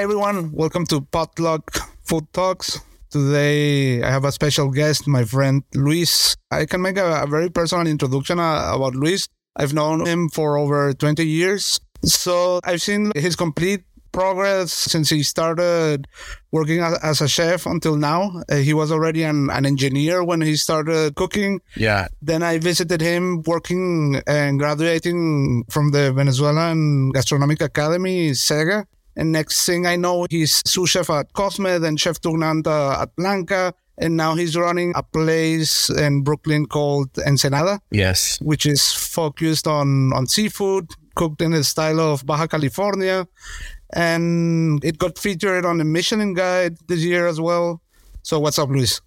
Hi, everyone. Welcome to Potluck Food Talks. Today, I have a special guest, my friend Luis. I can make a, a very personal introduction uh, about Luis. I've known him for over 20 years. So I've seen his complete progress since he started working as, a chef until now. Uh, he was already an, an engineer when he started cooking. Yeah. Then I visited him working and graduating from the Venezuelan Gastronomic Academy, CEGA. And next thing I know, he's sous chef at Cosme, then chef tournant uh, at Blanca. And now he's running a place in Brooklyn called Ensenada, Yes. which is focused on, on seafood, cooked in the style of Baja California. And it got featured on the Michelin Guide this year as well. So what's up, Luis?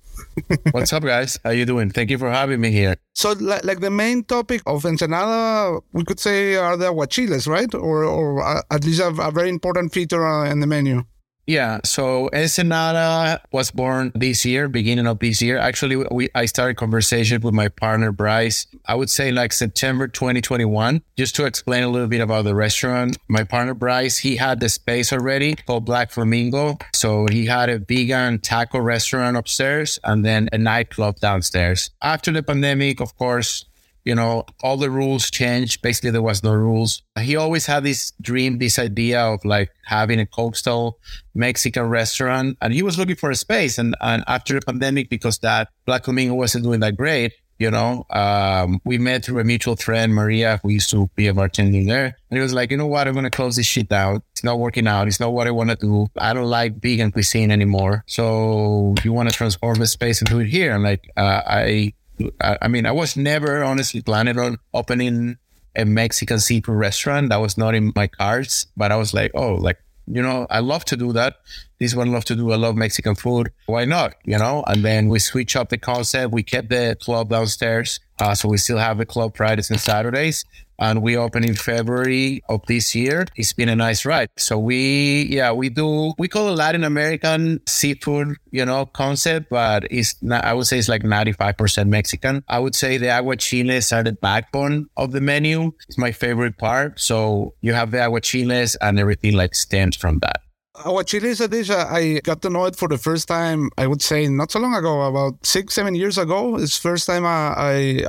What's up, guys? How you doing? Thank you for having me here. So, like, like the main topic of Ensenada, we could say are the aguachiles, right? Or, or uh, at least a, a very important feature uh, in the menu. Yeah. So Ensenada was born this year, beginning of this year. Actually, we I started conversation with my partner Bryce. I would say like September 2021. Just to explain a little bit about the restaurant. My partner Bryce, he had the space already called Black Flamingo. So he had a vegan taco restaurant upstairs and then a nightclub downstairs. After the pandemic, of course, you know, all the rules changed. Basically, there was no rules. He always had this dream, this idea of like having a coastal Mexican restaurant. And he was looking for a space. And, and after the pandemic, because that Black Flamingo wasn't doing that great, you know, um, we met through a mutual friend, Maria, who used to be a bartender there. And he was like, you know what? I'm going to close this shit down. It's not working out. It's not what I want to do. I don't like vegan cuisine anymore. So you want to transform the space and do it here? And like, uh, I, I mean, I was never honestly planning on opening a Mexican seafood restaurant. That was not in my cards, but I was like, oh, like, you know, I love to do that. This one love to do. I love Mexican food. Why not? You know, and then we switch up the concept. We kept the club downstairs. Uh, so we still have the club Fridays and Saturdays. And we open in February of this year. It's been a nice ride. So we, yeah, we do, we call it Latin American seafood, you know, concept, but it's not, I would say it's like 95% Mexican. I would say the aguachiles are the backbone of the menu. It's my favorite part. So you have the aguachiles and everything like stems from that. Aguachile is a dish uh, I got to know it for the first time, I would say not so long ago, about six, seven years ago. It's first time I,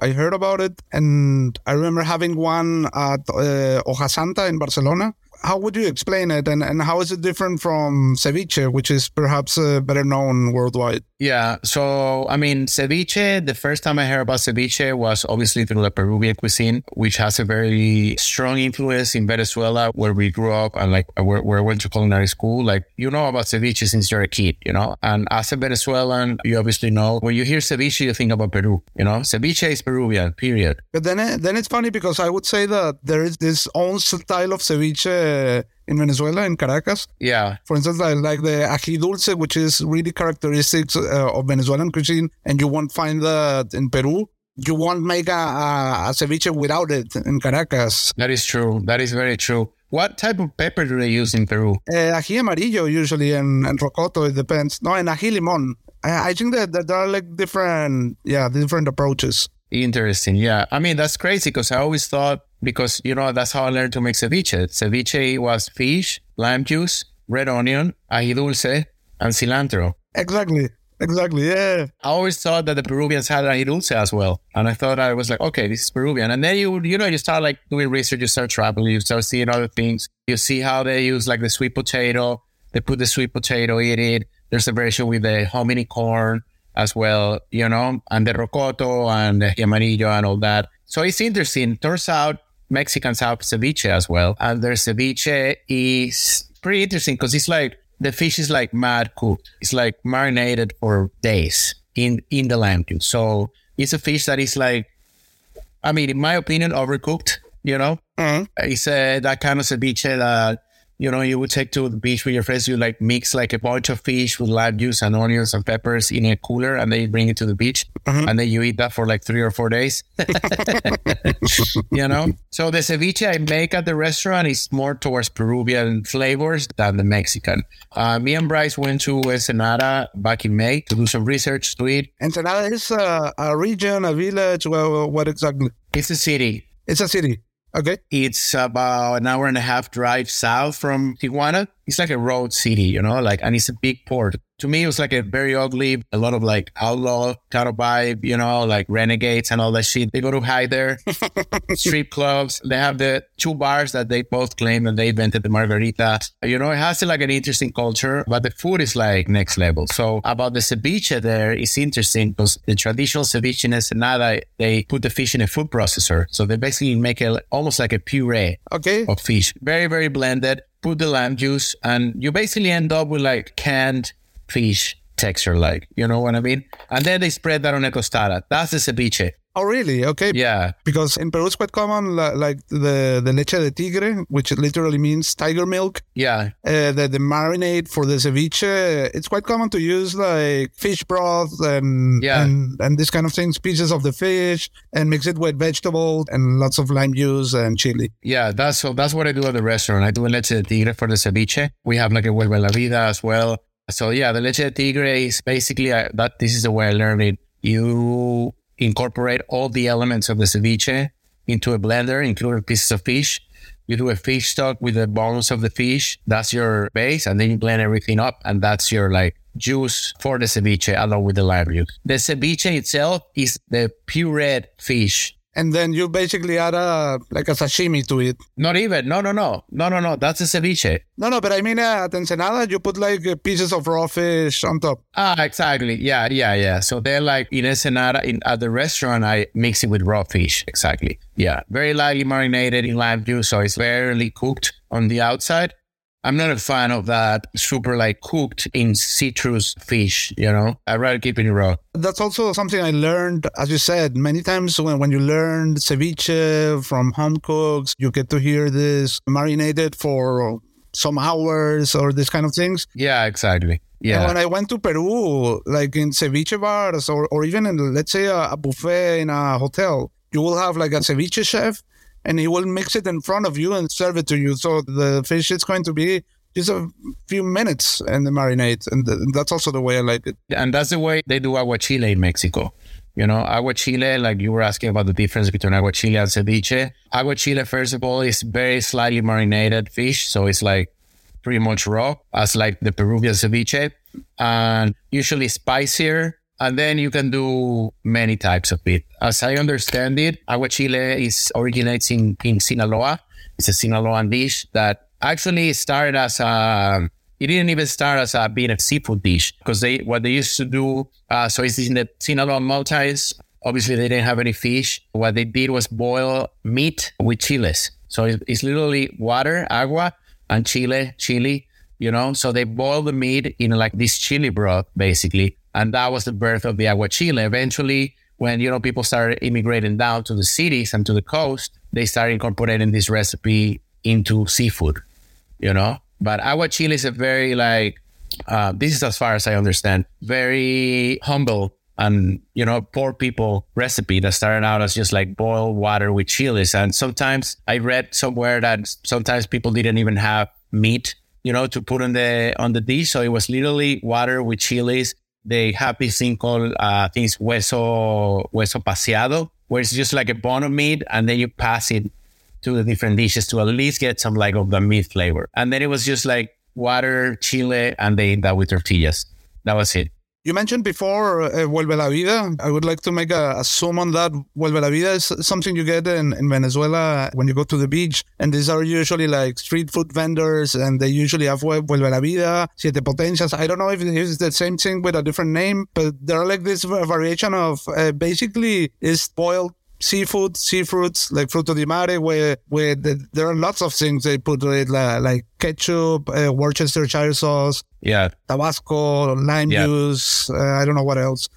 I, I heard about it. And I remember having one at uh, Hoja Santa in Barcelona. How would you explain it? And, and how is it different from ceviche, which is perhaps uh, better known worldwide? Yeah. So, I mean, ceviche, the first time I heard about ceviche was obviously through the Peruvian cuisine, which has a very strong influence in Venezuela, where we grew up and like where, where I went to culinary school. Like, you know about ceviche since you're a kid, you know? And as a Venezuelan, you obviously know when you hear ceviche, you think about Peru, you know? Ceviche is Peruvian, period. But then, it- then it's funny because I would say that there is this own style of ceviche in Venezuela, in Caracas. Yeah. For instance, like, like the ají dulce, which is really characteristic uh, of Venezuelan cuisine, and you won't find that in Peru. You won't make a, a, a ceviche without it in Caracas. That is true. That is very true. What type of pepper do they use in Peru? Uh, ají amarillo usually, and, and rocoto, it depends. No, and ají limón. I, I think that, that there are like different, yeah, different approaches. Interesting. Yeah. I mean, that's crazy because I always thought, because, you know, that's how I learned to make ceviche. Ceviche was fish, lime juice, red onion, ají dulce, and cilantro. Exactly. Exactly. Yeah. I always thought that the Peruvians had ají dulce as well. And I thought I was like, okay, this is Peruvian. And then you, you know, you start like doing research, you start traveling, you start seeing other things. You see how they use like the sweet potato. They put the sweet potato in it. There's a version with the hominy corn as well, you know, and the rocoto and the amarillo and all that. So it's interesting. Turns out Mexicans have ceviche as well. And their ceviche is pretty interesting because it's like the fish is like mad cooked. It's like marinated for days in, in the lime juice. So it's a fish that is like, I mean, in my opinion, overcooked, you know? Mhm. It's uh, that kind of ceviche that, you know, you would take to the beach with your friends. You like mix like a bunch of fish with lime juice and onions and peppers in a cooler and then you bring it to the beach and then you eat that for like three or four days. you know? So the ceviche I make at the restaurant is more towards Peruvian flavors than the Mexican. Uh, me and Bryce went to Ensenada back in May to do some research to it. Ensenada is a, a region, a village. Well, what exactly? It's a city. It's a city. Okay. It's about an hour and a half drive south from Tijuana. it's like a road city, you know, like, and it's a big port. To me, it was like a very ugly, a lot of like outlaw kind of vibe, you know, like renegades and all that shit. They go to hide there, strip clubs. They have the two bars that they both claim that they invented the margarita. You know, it has like an interesting culture, but the food is like next level. So about the ceviche there is interesting because the traditional ceviche in Ensenada, they put the fish in a food processor. So they basically make it almost like a puree Okay. of fish. Very, very blended. Put the lime juice, and you basically end up with like canned fish texture, like you know what I mean. And then they spread that on a tostada. That's the ceviche. Oh, really? Okay. Yeah, Because in Peru it's quite common, like the, the leche de tigre, which literally means tiger milk. yeah, Uh, the, the marinade for the ceviche, it's quite common to use like fish broth and, Yeah. and, and this kind of things, pieces of the fish and mix it with vegetables and lots of lime juice and chili. yeah. That's so. That's what I do at the restaurant. I do a leche de tigre for the ceviche. We have like a vuelve la vida as well. So yeah, the leche de tigre is basically uh, that. This is the way I learned it. You incorporate all the elements of the ceviche into a blender, including pieces of fish. You do a fish stock with the bones of the fish. That's your base, and then you blend everything up, and that's your like juice for the ceviche along with the lime juice. The ceviche itself is the pureed fish. And then you basically add a, like a sashimi to it. Not even. No, no, no, no, no, no. That's a ceviche. No, no, but I mean, uh, at Ensenada, you put like uh, pieces of raw fish on top. Ah, exactly. Yeah, yeah, yeah. So they're like in Ensenada, in at the restaurant, I mix it with raw fish. Exactly. Yeah, very lightly marinated in lime juice, so it's barely cooked on the outside. I'm not a fan of that super like cooked in citrus fish. You know, I'd rather keep it raw. That's also something I learned, as you said, many times when, when you learn ceviche from home cooks, you get to hear this marinated for some hours or this kind of things. Yeah, exactly. And Yeah, when I went to Peru, like in ceviche bars or, or even in, let's say, a, a buffet in a hotel, you will have like a ceviche chef and he will mix it in front of you and serve it to you. So the fish is going to be just a few minutes in the marinade. And th- that's also the way I like it. and that's the way they do aguachile in Mexico. You know, aguachile, like you were asking about the difference between aguachile and ceviche. Aguachile, first of all, is very slightly marinated fish. So it's like pretty much raw, as like the Peruvian ceviche, and usually spicier. And then you can do many types of it. As I understand it, aguachile is originates in, in Sinaloa. It's a Sinaloan dish that actually started as a it didn't even start as a being a seafood dish because they what they used to do. Uh, so it's in the Sinaloa Mountains. Obviously, they didn't have any fish. What they did was boil meat with chiles. So it's, it's literally water, agua, and chile, chili. You know, so they boil the meat in like this chili broth, basically, and that was the birth of the aguachile. Eventually, when you know people started immigrating down to the cities and to the coast, they started incorporating this recipe into seafood. You know, but aguachile is a very like uh, this is as far as I understand, very humble and you know poor people recipe that started out as just like boiled water with chilies. And sometimes I read somewhere that sometimes people didn't even have meat, you know, to put on the on the dish. So it was literally water with chilies. They have this thing called uh, things hueso hueso paseado, where it's just like a bone of meat, and then you pass it to the different dishes to at least get some like of the meat flavor. And then it was just like water, chile, and they ate that with tortillas. That was it. You mentioned before uh, Vuelve la Vida. I would like to make a, a zoom on that. Vuelve la Vida is something you get in, in Venezuela when you go to the beach. And these are usually like street food vendors and they usually have Vuelve la Vida, Siete Potencias. I don't know if it's the same thing with a different name, but they're like this variation of uh, basically is boiled seafood, seafruits like fruto di mare, where where the, there are lots of things they put with like, like ketchup, uh, Worcestershire sauce, Yeah. Tabasco, lime Yeah. juice. Uh, I don't know what else.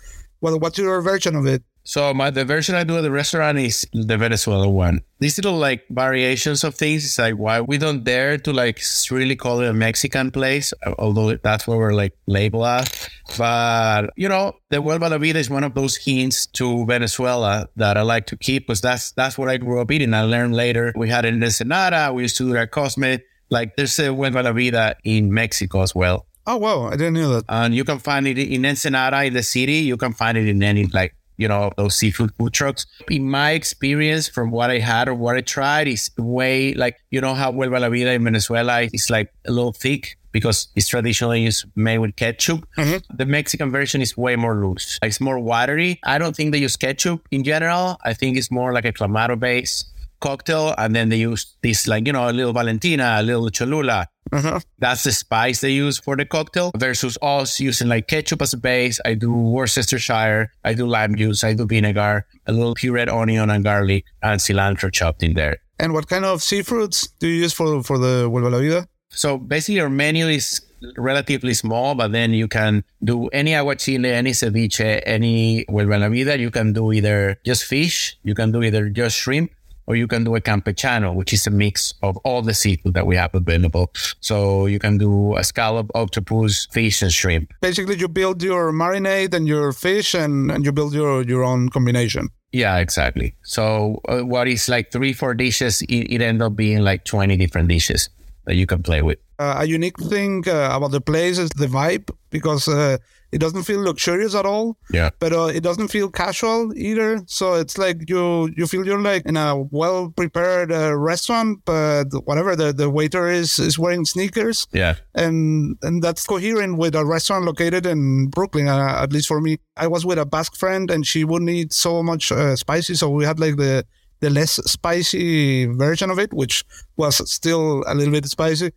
Well, what's your version of it? So my the version I do at the restaurant is the Venezuela one. These little like variations of things. It's like why we don't dare to like really call it a Mexican place, although that's what we're like labeled as. But you know, the Vuelve la Vida is one of those hints to Venezuela that I like to keep because that's that's what I grew up eating. I learned later we had it in Ensenada. We used to do it at Cosme. Like there's a Vuelve la Vida in Mexico as well. Oh wow, I didn't know that. and you can find it in Ensenada in the city. You can find it in any like you know those seafood food trucks. In my experience, from what I had or what I tried, is way like you know how Vuelve la Vida in Venezuela is like a little thick. because it's traditionally used made with ketchup. Mm-hmm. The Mexican version is way more loose. It's more watery. I don't think they use ketchup in general. I think it's more like a clamato base cocktail, and then they use this like you know a little Valentina, a little Cholula. Uh-huh. That's the spice they use for the cocktail versus us using like ketchup as a base. I do Worcestershire, I do lime juice, I do vinegar, a little pureed onion and garlic and cilantro chopped in there. And what kind of seafoods do you use for for the Vuelve la Vida? So basically, our menu is relatively small, but then you can do any aguachile, any ceviche, any Vuelve la Vida. You can do either just fish, you can do either just shrimp, or you can do a campechano, which is a mix of all the seafood that we have available. So you can do a scallop, octopus, fish, and shrimp. Basically, you build your marinade and your fish, and, and you build your your own combination. Yeah, exactly. So uh, what is like three, four dishes, it, it end up being like 20 different dishes that you can play with. Uh, a unique thing uh, about the place is the vibe because uh, it doesn't feel luxurious at all, Yeah. but uh, it doesn't feel casual either. So it's like you you feel you're like in a well prepared uh, restaurant, but whatever the, the waiter is is wearing sneakers, Yeah. and and that's coherent with a restaurant located in Brooklyn. Uh, at least for me, I was with a Basque friend, and she wouldn't eat so much uh, spicy, so we had like the the less spicy version of it, which was still a little bit spicy.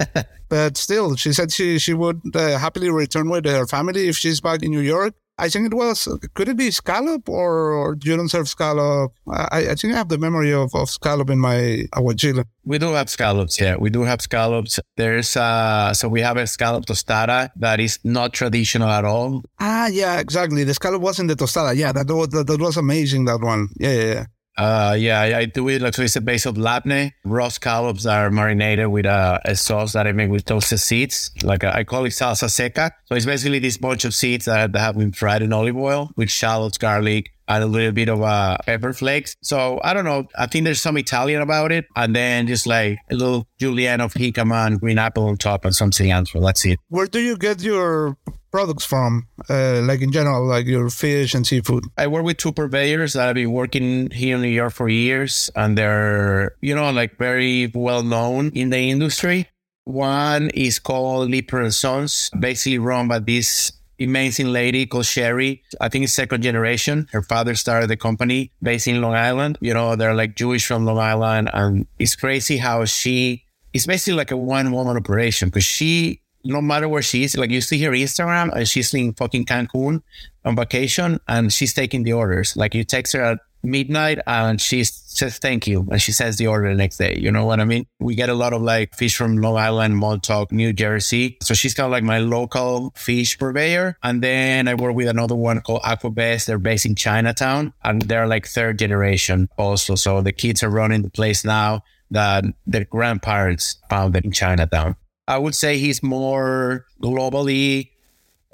but still, she said she she would uh, happily return with her family if she's back in New York. I think it was. Could it be scallop or, or you don't serve scallop? I, I think I have the memory of, of scallop in my aguachile. We do have scallops, yeah. We do have scallops. There's uh so we have a scallop tostada that is not traditional at all. Ah, yeah, exactly. The scallop was in the tostada. Yeah, that was that, that was amazing. That one. Yeah, yeah, yeah. Uh yeah, I, do it like so it's a base of labne. Raw scallops are marinated with a, a sauce that I make with toasted seeds. Like I call it salsa seca. So it's basically this bunch of seeds that, that have been fried in olive oil with shallots, garlic, and a little bit of uh, pepper flakes. So I don't know. I think there's some Italian about it, and then just like a little julienne of jicama and green apple on top and some cilantro. That's it. Where do you get your products from? Uh, like in general, like your fish and seafood. I work with two purveyors that have been working here in New York for years, and they're, you know, like very well known in the industry. One is called Liper and Sons, basically run by this amazing lady called Sherry. I think it's second generation. Her father started the company based in Long Island. You know, they're like Jewish from Long Island, and it's crazy how she. It's basically like a one woman operation because she no matter where she is, like you see her Instagram and she's in fucking Cancun on vacation and she's taking the orders. Like you text her at midnight and she says thank you and she sends the order the next day. You know what I mean? We get a lot of like fish from Long Island, Montauk, New Jersey. So she's kind of like my local fish purveyor. And then I work with another one called Aquabest. They're based in Chinatown and they're like third generation also. So the kids are running the place now that their grandparents founded in Chinatown. I would say he's more globally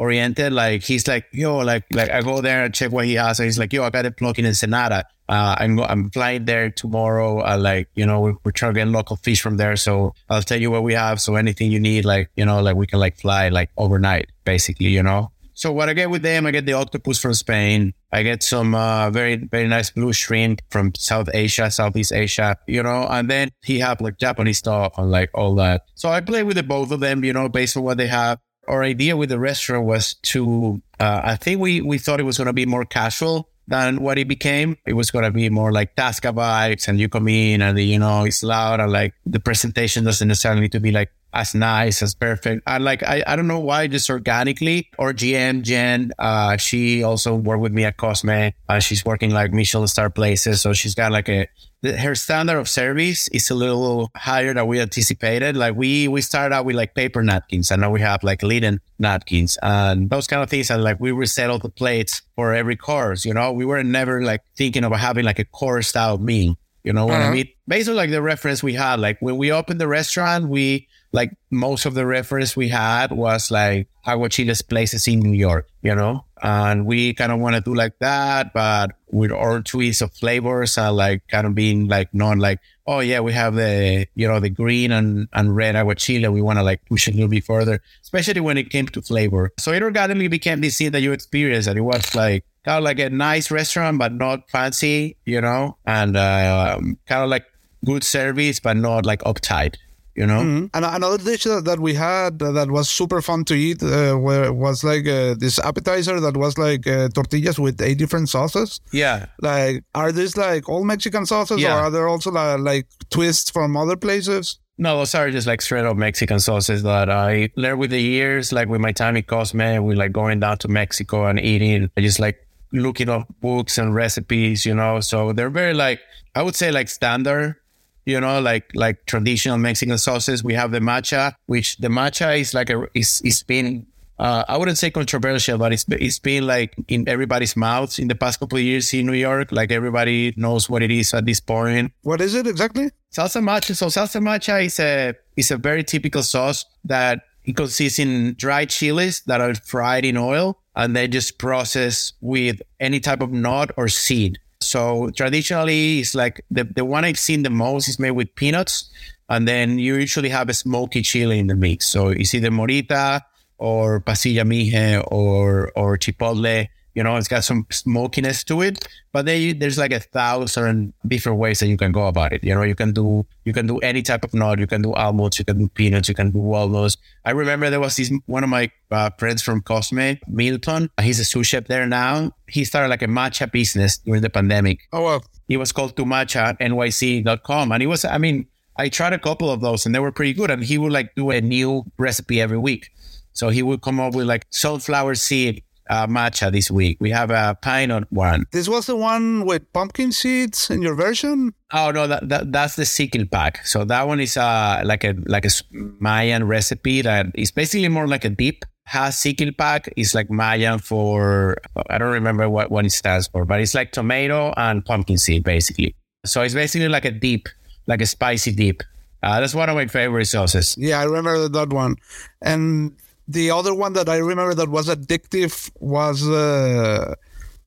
oriented. Like he's like, yo, like like I go there and check what he has. And he's like, yo, I got a plug in Ensenada. Uh, I'm I'm flying there tomorrow. Uh, like you know, we're, we're trying to get local fish from there. So I'll tell you what we have. So anything you need, like you know, like we can like fly like overnight, basically. You know. So what I get with them, I get the octopus from Spain. I get some uh, very very nice blue shrimp from South Asia, Southeast Asia, you know. And then he have like Japanese stuff and like all that. So I play with the both of them, you know, based on what they have. Our idea with the restaurant was to, uh, I think we we thought it was going to be more casual than what it became. It was going to be more like Tasca vibes, and you come in and you know it's loud and like the presentation doesn't necessarily need to be like as nice as perfect. I like I, I don't know why just organically or GM Jen uh she also worked with me at Cosme. Uh, she's working like Michelin star places, so she's got like a the, her standard of service is a little higher than we anticipated. Like we we started out with like paper napkins, and now we have like linen napkins and those kind of things. And like we resettle the plates for every course. You know, we were never like thinking of having like a course style meal. You know what I Uh-huh. mean? Basically, like the reference we had, like when we opened the restaurant, we like most of the reference we had was like Aguachile's places in New York, you know? And we kind of want to do like that, but with our twist of flavors and like kind of being like not like, oh yeah, we have the, you know, the green and, and red Aguachile. We want to like push it a little bit further, especially when it came to flavor. So it organically became this thing that you experienced and it was like, kind of like a nice restaurant, but not fancy, you know, and uh, um, kind of like good service, but not like uptight, you know. Mhm. And another dish that, that we had that was super fun to eat uh, where was like uh, this appetizer that was like uh, tortillas with eight different sauces. Yeah, Like, are these like all Mexican sauces, Yeah. or are there also like, like twists from other places? No, those are just like straight up Mexican sauces that I learned with the years, like with my time in Cosme, we like going down to Mexico and eating, I just like looking up books and recipes, you know. So they're very like I would say like standard, you know, like like traditional Mexican sauces. We have the macha, which the macha is like a is is been uh, I wouldn't say controversial, but it's it's been like in everybody's mouths in the past couple of years in New York. Like everybody knows what it is at this point. What is it exactly? Salsa macha. So salsa macha is a is a very typical sauce that it consists in dried chilies that are fried in oil and then just processed with any type of nut or seed. So traditionally, it's like the, the one I've seen the most is made with peanuts, and then you usually have a smoky chili in the mix. So it's either morita or pasilla mixe or or chipotle. You know, it's got some smokiness to it, but there's like a thousand different ways that you can go about it. You know, you can do you can do any type of nut. You can do almonds. You can do peanuts. You can do walnuts. I remember there was this one of my uh, friends from Cosme, Milton. He's a sous chef there now. He started like a macha business during the pandemic. Oh, well. It was called tumacha.nyc.com. And it was, I mean, I tried a couple of those and they were pretty good. And he would like do a new recipe every week. So he would come up with like sunflower seed uh, macha this week. We have a pine nut one. This was the one with pumpkin seeds in your version? Oh no, that, that that's the sikil p'aak. So that one is uh like a like a Mayan recipe that is basically more like a dip. Has sikil p'aak is like Mayan for I don't remember what what it stands for, but it's like tomato and pumpkin seed basically. So it's basically like a dip, like a spicy dip. Uh, that's one of my favorite sauces. Yeah, I remember that one. And the other one that I remember that was addictive was uh,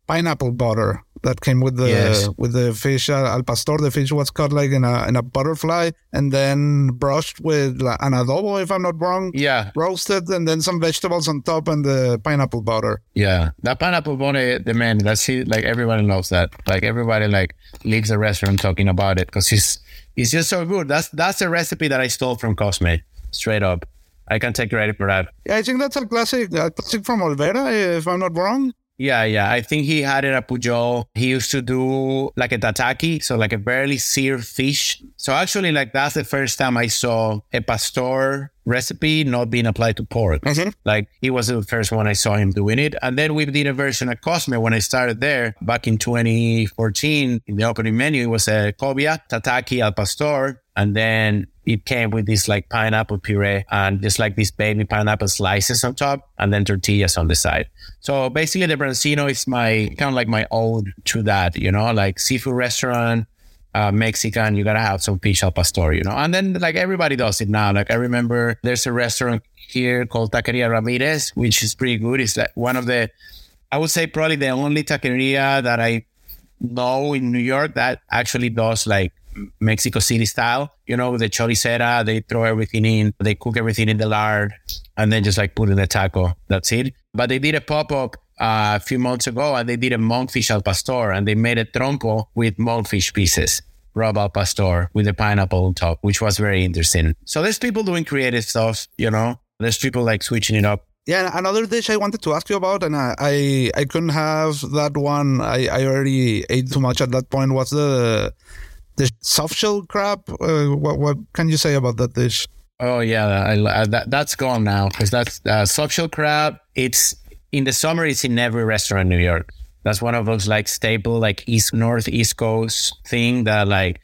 pineapple butter that came with the Yes. with the fish uh, al pastor. The fish was cut like in a in a butterfly and then brushed with like, an adobo, if I'm not wrong. Yeah, Roasted and then some vegetables on top and the pineapple butter. Yeah, that pineapple butter, the man, that's it. Like everybody loves that. Like everybody like leaves the restaurant talking about it because it's it's just so good. That's that's a recipe that I stole from Cosme, straight up. I can take credit for that. Yeah, I think that's a classic, a classic from Olvera, if I'm not wrong. Yeah, yeah. I think he had it at Pujol. He used to do like a tataki, so like a barely seared fish. So actually, like that's the first time I saw a pastor recipe not being applied to pork. Mhm. Like he was the first one I saw him doing it. And then we did a version at Cosme when I started there back in 2014. In the opening menu, it was a cobia, tataki al pastor. And then it came with this like pineapple puree and just like these baby pineapple slices on top and then tortillas on the side. So basically the Branzino is my kind of like my ode to that, you know, like seafood restaurant, uh, Mexican, you gotta have some fish al pastor, you know. And then like everybody does it now. Like I remember there's a restaurant here called Taqueria Ramirez, which is pretty good. It's like one of the, I would say probably the only taqueria that I know in New York that actually does like Mexico City style. You know, with the choricera, they throw everything in, they cook everything in the lard, and then just like put in the taco. That's it. But they did a pop up uh, a few months ago, and they did a monkfish al pastor, and they made a trompo with monkfish pieces. Rub al pastor with the pineapple on top, which was very interesting. So there's people doing creative stuff, you know. There's people like switching it up. Yeah, another dish I wanted to ask you about, and I I, I couldn't have that one. I, I already ate too much at that point. Was the the soft shell crab? Uh, what what can you say about that dish? Oh yeah, I, I, that that's gone now because that's uh, soft shell crab. It's in the summer. It's in every restaurant in New York. That's one of those like staple like east north east coast thing that like,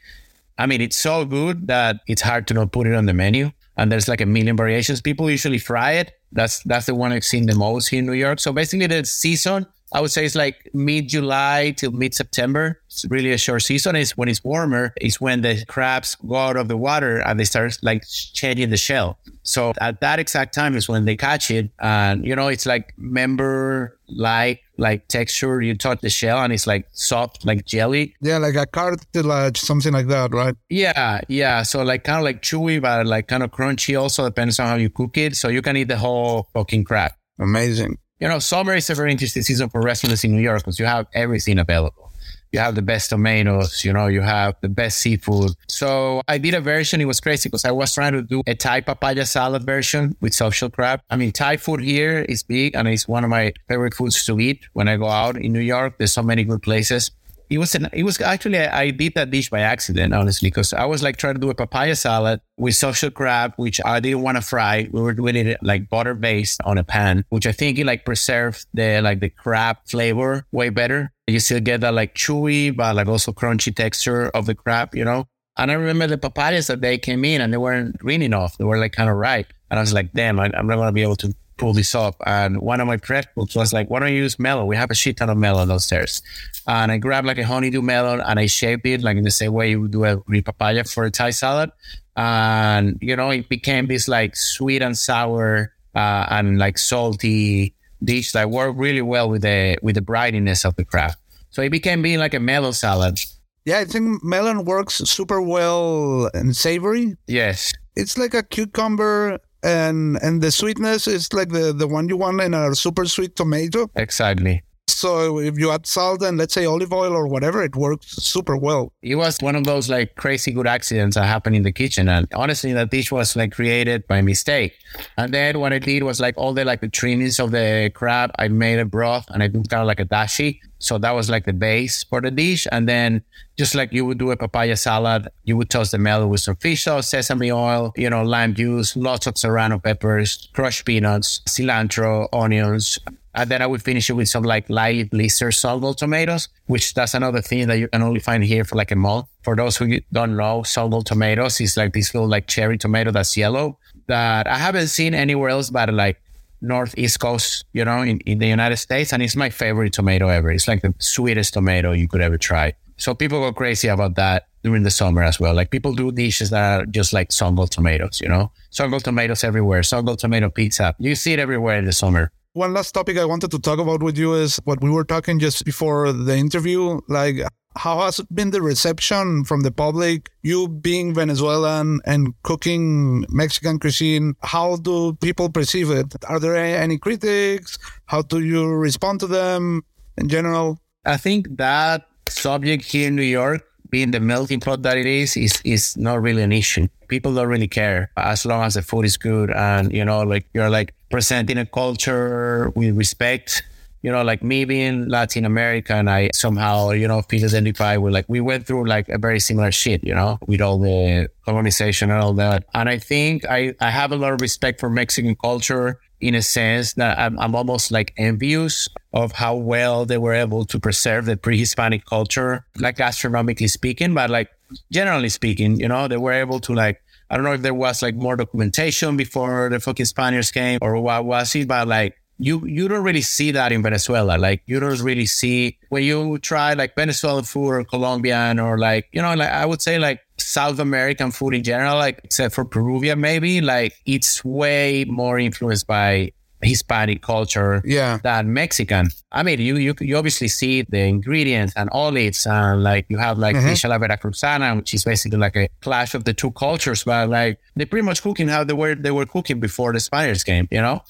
I mean, it's so good that it's hard to not put it on the menu. And there's like a million variations. People usually fry it. That's that's the one I've seen the most here in New York. So basically, the season I would say it's like mid July till mid September. It's really a short season. It's when it's warmer. It's when the crabs go out of the water and they start like changing the shell. So at that exact time is when they catch it, and you know it's like member like like texture. You touch the shell and it's like soft like jelly. Yeah, like a cartilage, something like that, right? Yeah, yeah. So like kind of like chewy, but like kind of crunchy. Also depends on how you cook it. So you can eat the whole fucking crab. Amazing. You know, summer is a very interesting season for restaurants in New York because you have everything available. you have the best tomatoes, you know, you have the best seafood. So I did a version. It was crazy because I was trying to do a Thai papaya salad version with soft shell crab. I mean, Thai food here is big and it's one of my favorite foods to eat when I go out in New York. There's so many good places it was an, it was actually I did that dish by accident, honestly, because I was like trying to do a papaya salad with soft shell crab, which I didn't want to fry. We were doing it like butter based on a pan, which I think it like preserved the like the crab flavor way better. You still get that like chewy, but like also crunchy texture of the crab, you know. And I remember the papayas that they came in and they weren't green enough; they were like kind of ripe. And I was like, damn, I, I'm not gonna be able to pull this up. And one of my prep books was like, why don't you use melon? We have a shit ton of melon downstairs. And I grabbed like a honeydew melon and I shaped it like in the same way you would do a green papaya for a Thai salad. And, you know, it became this like sweet and sour uh, and like salty dish that worked really well with the with the brightiness of the crab. So it became being like a melon salad. Yeah, I think melon works super well and savory. Yes. It's like a cucumber and and the sweetness is like the the one you want in a super sweet tomato. Exactly. So if you add salt and let's say olive oil or whatever, it works super well. It was one of those like crazy good accidents that happened in the kitchen. And honestly, that dish was like created by mistake. And then what I did was like all the like the trimmings of the crab, I made a broth and I did kind of like a dashi. So that was like the base for the dish. And then just like you would do a papaya salad, you would toast the melon with some fish sauce, sesame oil, you know, lime juice, lots of serrano peppers, crushed peanuts, cilantro, onions, and then I would finish it with some like light blister Sungold tomatoes, which that's another thing that you can only find here for like a month. For those who don't know, Sungold tomatoes is like this little like cherry tomato that's yellow that I haven't seen anywhere else but like northeast coast, you know, in, in the United States. And it's my favorite tomato ever. It's like the sweetest tomato you could ever try. So people go crazy about that during the summer as well. Like people do dishes that are just like Sungold tomatoes, you know, Sungold tomatoes everywhere, Sungold tomato pizza. You see it everywhere in the summer. One last topic I wanted to talk about with you is what we were talking just before the interview. Like, how has been the reception from the public? You being Venezuelan and cooking Mexican cuisine, how do people perceive it? Are there any critics? How do you respond to them in general? I think that subject here in New York being the melting pot that it is, is is not really an issue. People don't really care as long as the food is good and you know, like you're like presenting a culture with respect. You know, like me being Latin American, I somehow, you know, feel identified with like we went through like a very similar shit, you know, with all the colonization and all that. And I think I, I have a lot of respect for Mexican culture in a sense that I'm, I'm almost like envious of how well they were able to preserve the pre-Hispanic culture, like astronomically speaking, but like generally speaking, you know, they were able to like, I don't know if there was like more documentation before the fucking Spaniards came or what was it, but like you you don't really see that in Venezuela. Like you don't really see when you try like Venezuelan food or Colombian or like you know like I would say like South American food in general, like except for Peruvian maybe, like it's way more influenced by Hispanic culture yeah. than Mexican. I mean, you, you you obviously see the ingredients and olives and like you have like mm-hmm. fish a la veracruzana, which is basically like a clash of the two cultures, but like they pretty much cooking how they were they were cooking before the Spaniards came, you know.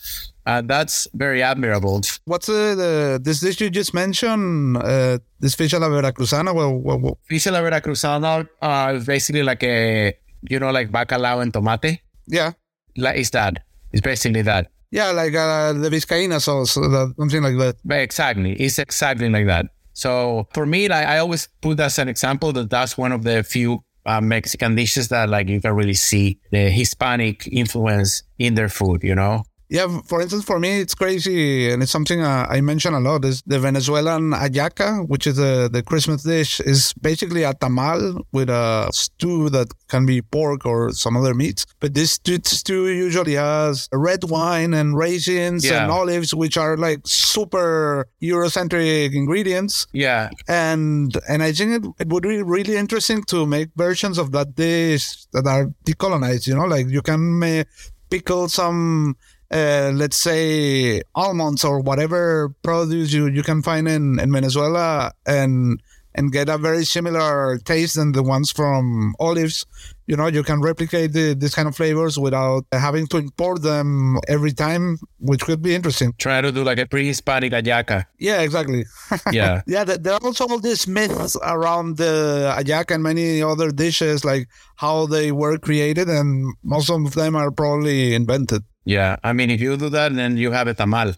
Uh, that's very admirable. What's uh, the this dish you just mentioned? Uh, this fish a la veracruzana. Well, well, well. Fish a la veracruzana uh, is basically like a you know like bacalao and tomate. Yeah, like it's that. It's basically that. Yeah, like uh, the Vizcaína sauce, something like that. Exactly, it's exactly like that. So for me, like, I always put that as an example that that's one of the few uh, Mexican dishes that like you can really see the Hispanic influence in their food. You know, yeah, for instance, for me, it's crazy, and it's something uh, I mention a lot. Is the Venezuelan hallaca, which is a, the Christmas dish, is basically a tamal with a stew that can be pork or some other meats. But this stew usually has red wine and raisins yeah. and olives, which are like super Eurocentric ingredients. Yeah, and and I think it, it would be really interesting to make versions of that dish that are decolonized. You know, like you can make pickle some uh, let's say almonds or whatever produce you, you can find in, in Venezuela and and get a very similar taste than the ones from olives. You know, you can replicate the, this kind of flavors without having to import them every time, which could be interesting. Try to do like a pre-Hispanic hallaca. Yeah, exactly. Yeah. yeah, there there are also all these myths around the hallaca and many other dishes, like how they were created, and most of them are probably invented. Yeah. I mean, if you do that, then you have a tamal.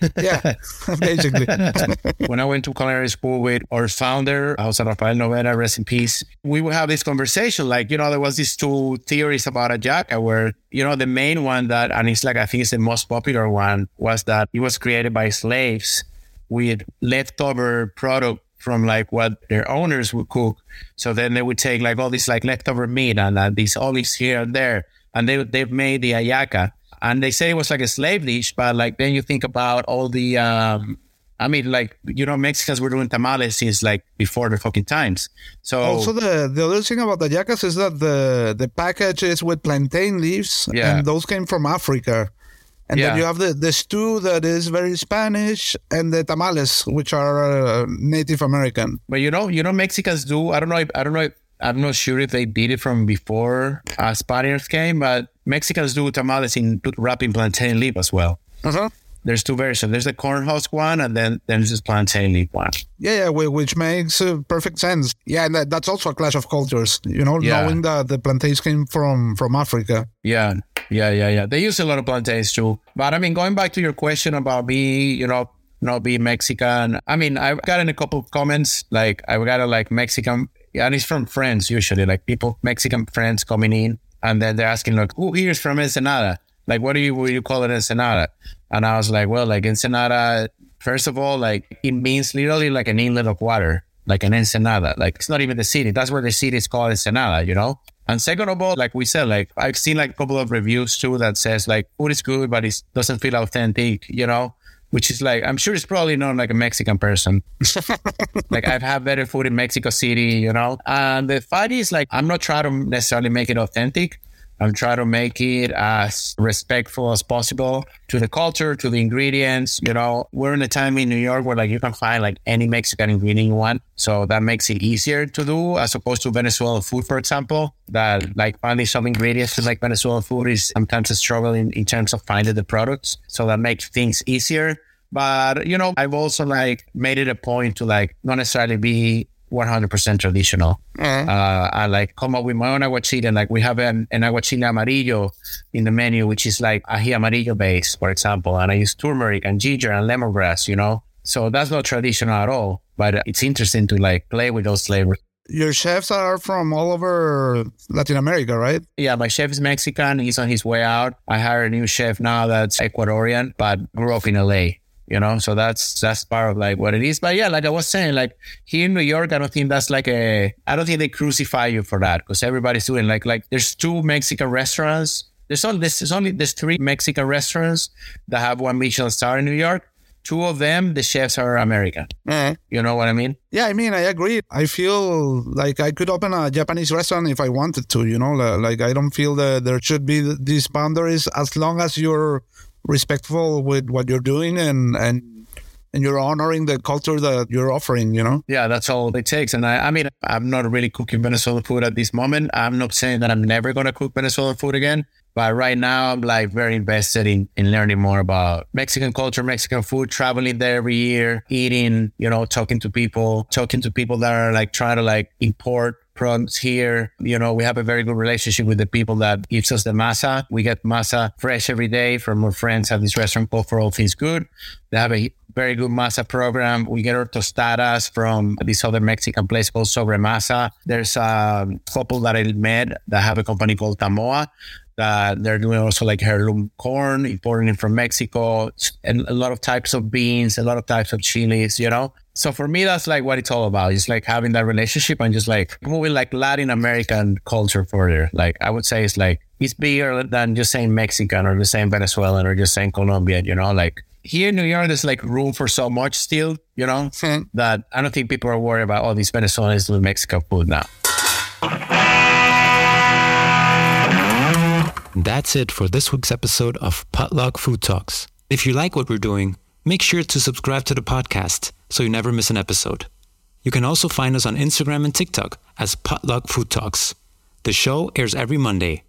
Yeah, basically. when I went to culinary school with our founder, Jose Rafael Lovera, rest in peace, we would have this conversation. Like, you know, there was these two theories about hallaca where, you know, the main one that, and it's like, I think it's the most popular one, was that it was created by slaves with leftover product from like what their owners would cook. So then they would take like all this like leftover meat and uh, these olives here and there, and they they've made the hallaca. And they say it was like a slave dish, but like then you think about all the, um, I mean, like you know, Mexicans were doing tamales since like before the fucking times. So Also, the the other thing about the hallacas is that the the package is with plantain leaves, Yeah. and those came from Africa. And Yeah. then you have the, the stew that is very Spanish, and the tamales, which are uh, Native American. But you know, you know, Mexicans do. I don't know. If, I don't know. If, I'm not sure if they did it from before uh, Spaniards came, but Mexicans do tamales in wrapping plantain leaf as well. Uh-huh. There's two versions. There's the corn husk one, and then then there's this plantain leaf one. Yeah, yeah, which makes uh, perfect sense. Yeah, and that, that's also a clash of cultures. You know, Yeah. knowing that the plantains came from from Africa. Yeah, yeah, yeah, yeah. They use a lot of plantains too. But I mean, going back to your question about me, you know, not being Mexican. I mean, I've gotten a couple of comments. Like I've got a like Mexican, and it's from friends usually, like people, Mexican friends coming in, and then they're asking like, "Who here is from Ensenada? Like, what do you what do you call it Ensenada?" And I was like, "Well, like Ensenada. First of all, like it means literally like an inlet of water." Like an Ensenada, like it's not even the city. That's where the city is called Ensenada, you know. And second of all, like we said, like I've seen like a couple of reviews too that says like food is good, but it doesn't feel authentic, you know, which is like, I'm sure it's probably not like a Mexican person. like I've had better food in Mexico City, you know, and the fact is like, I'm not trying to necessarily make it authentic. I'm trying to make it as respectful as possible to the culture, to the ingredients. You know, we're in a time in New York where like you can find like any Mexican ingredient you want. So that makes it easier to do as opposed to Venezuelan food, for example, that like finding some ingredients to like Venezuelan food is sometimes a struggle in, in terms of finding the products. So that makes things easier. But, you know, I've also like made it a point to like not necessarily be 100% traditional. Uh, I like come up with my own aguachile. And like we have an, an aguachile amarillo in the menu, which is like ají amarillo base, for example. And I use turmeric and ginger and lemongrass, you know? So that's not traditional at all, but it's interesting to like play with those flavors. Your chefs are from all over Latin America, right? Yeah, my chef is Mexican. He's on his way out. I hired a new chef now that's Ecuadorian, but grew up in LA. You know, so that's that's part of like what it is. But yeah, like I was saying, like here in New York, I don't think that's like a. I don't think they crucify you for that because everybody's doing like like there's two Mexican restaurants. There's only there's only there's three Mexican restaurants that have one Michelin star in New York. Two of them, the chefs are American. Mm-hmm. You know what I mean? Yeah, I mean, I agree. I feel like I could open a Japanese restaurant if I wanted to, you know, like I don't feel that there should be these boundaries as long as you're respectful with what you're doing and, and, and you're honoring the culture that you're offering, you know? Yeah, that's all it takes. And I, I mean, I'm not really cooking Venezuelan food at this moment. I'm not saying that I'm never going to cook Venezuelan food again. But right now, I'm like very invested in, in learning more about Mexican culture, Mexican food, traveling there every year, eating, you know, talking to people, talking to people that are like trying to like import products here. You know, we have a very good relationship with the people that gives us the masa. We get masa fresh every day from our friends at this restaurant called For All Things Good. They have a very good masa program. We get our tostadas from this other Mexican place called Sobre Masa. There's a couple that I met that have a company called Tamoa that they're doing also like heirloom corn, importing it from Mexico, and a lot of types of beans, a lot of types of chilies, you know? So for me, that's like what it's all about. It's like having that relationship and just like moving like Latin American culture further. Like I would say it's like, it's bigger than just saying Mexican or just saying Venezuelan or just saying Colombian, you know? Like here in New York, there's like room for so much still, you know, hmm. that I don't think people are worried about oh, all these Venezuelans with Mexican food now. That's it for this week's episode of Potluck Food Talks. If you like what we're doing, make sure to subscribe to the podcast so you never miss an episode. You can also find us on Instagram and TikTok as Potluck Food Talks. The show airs every Monday.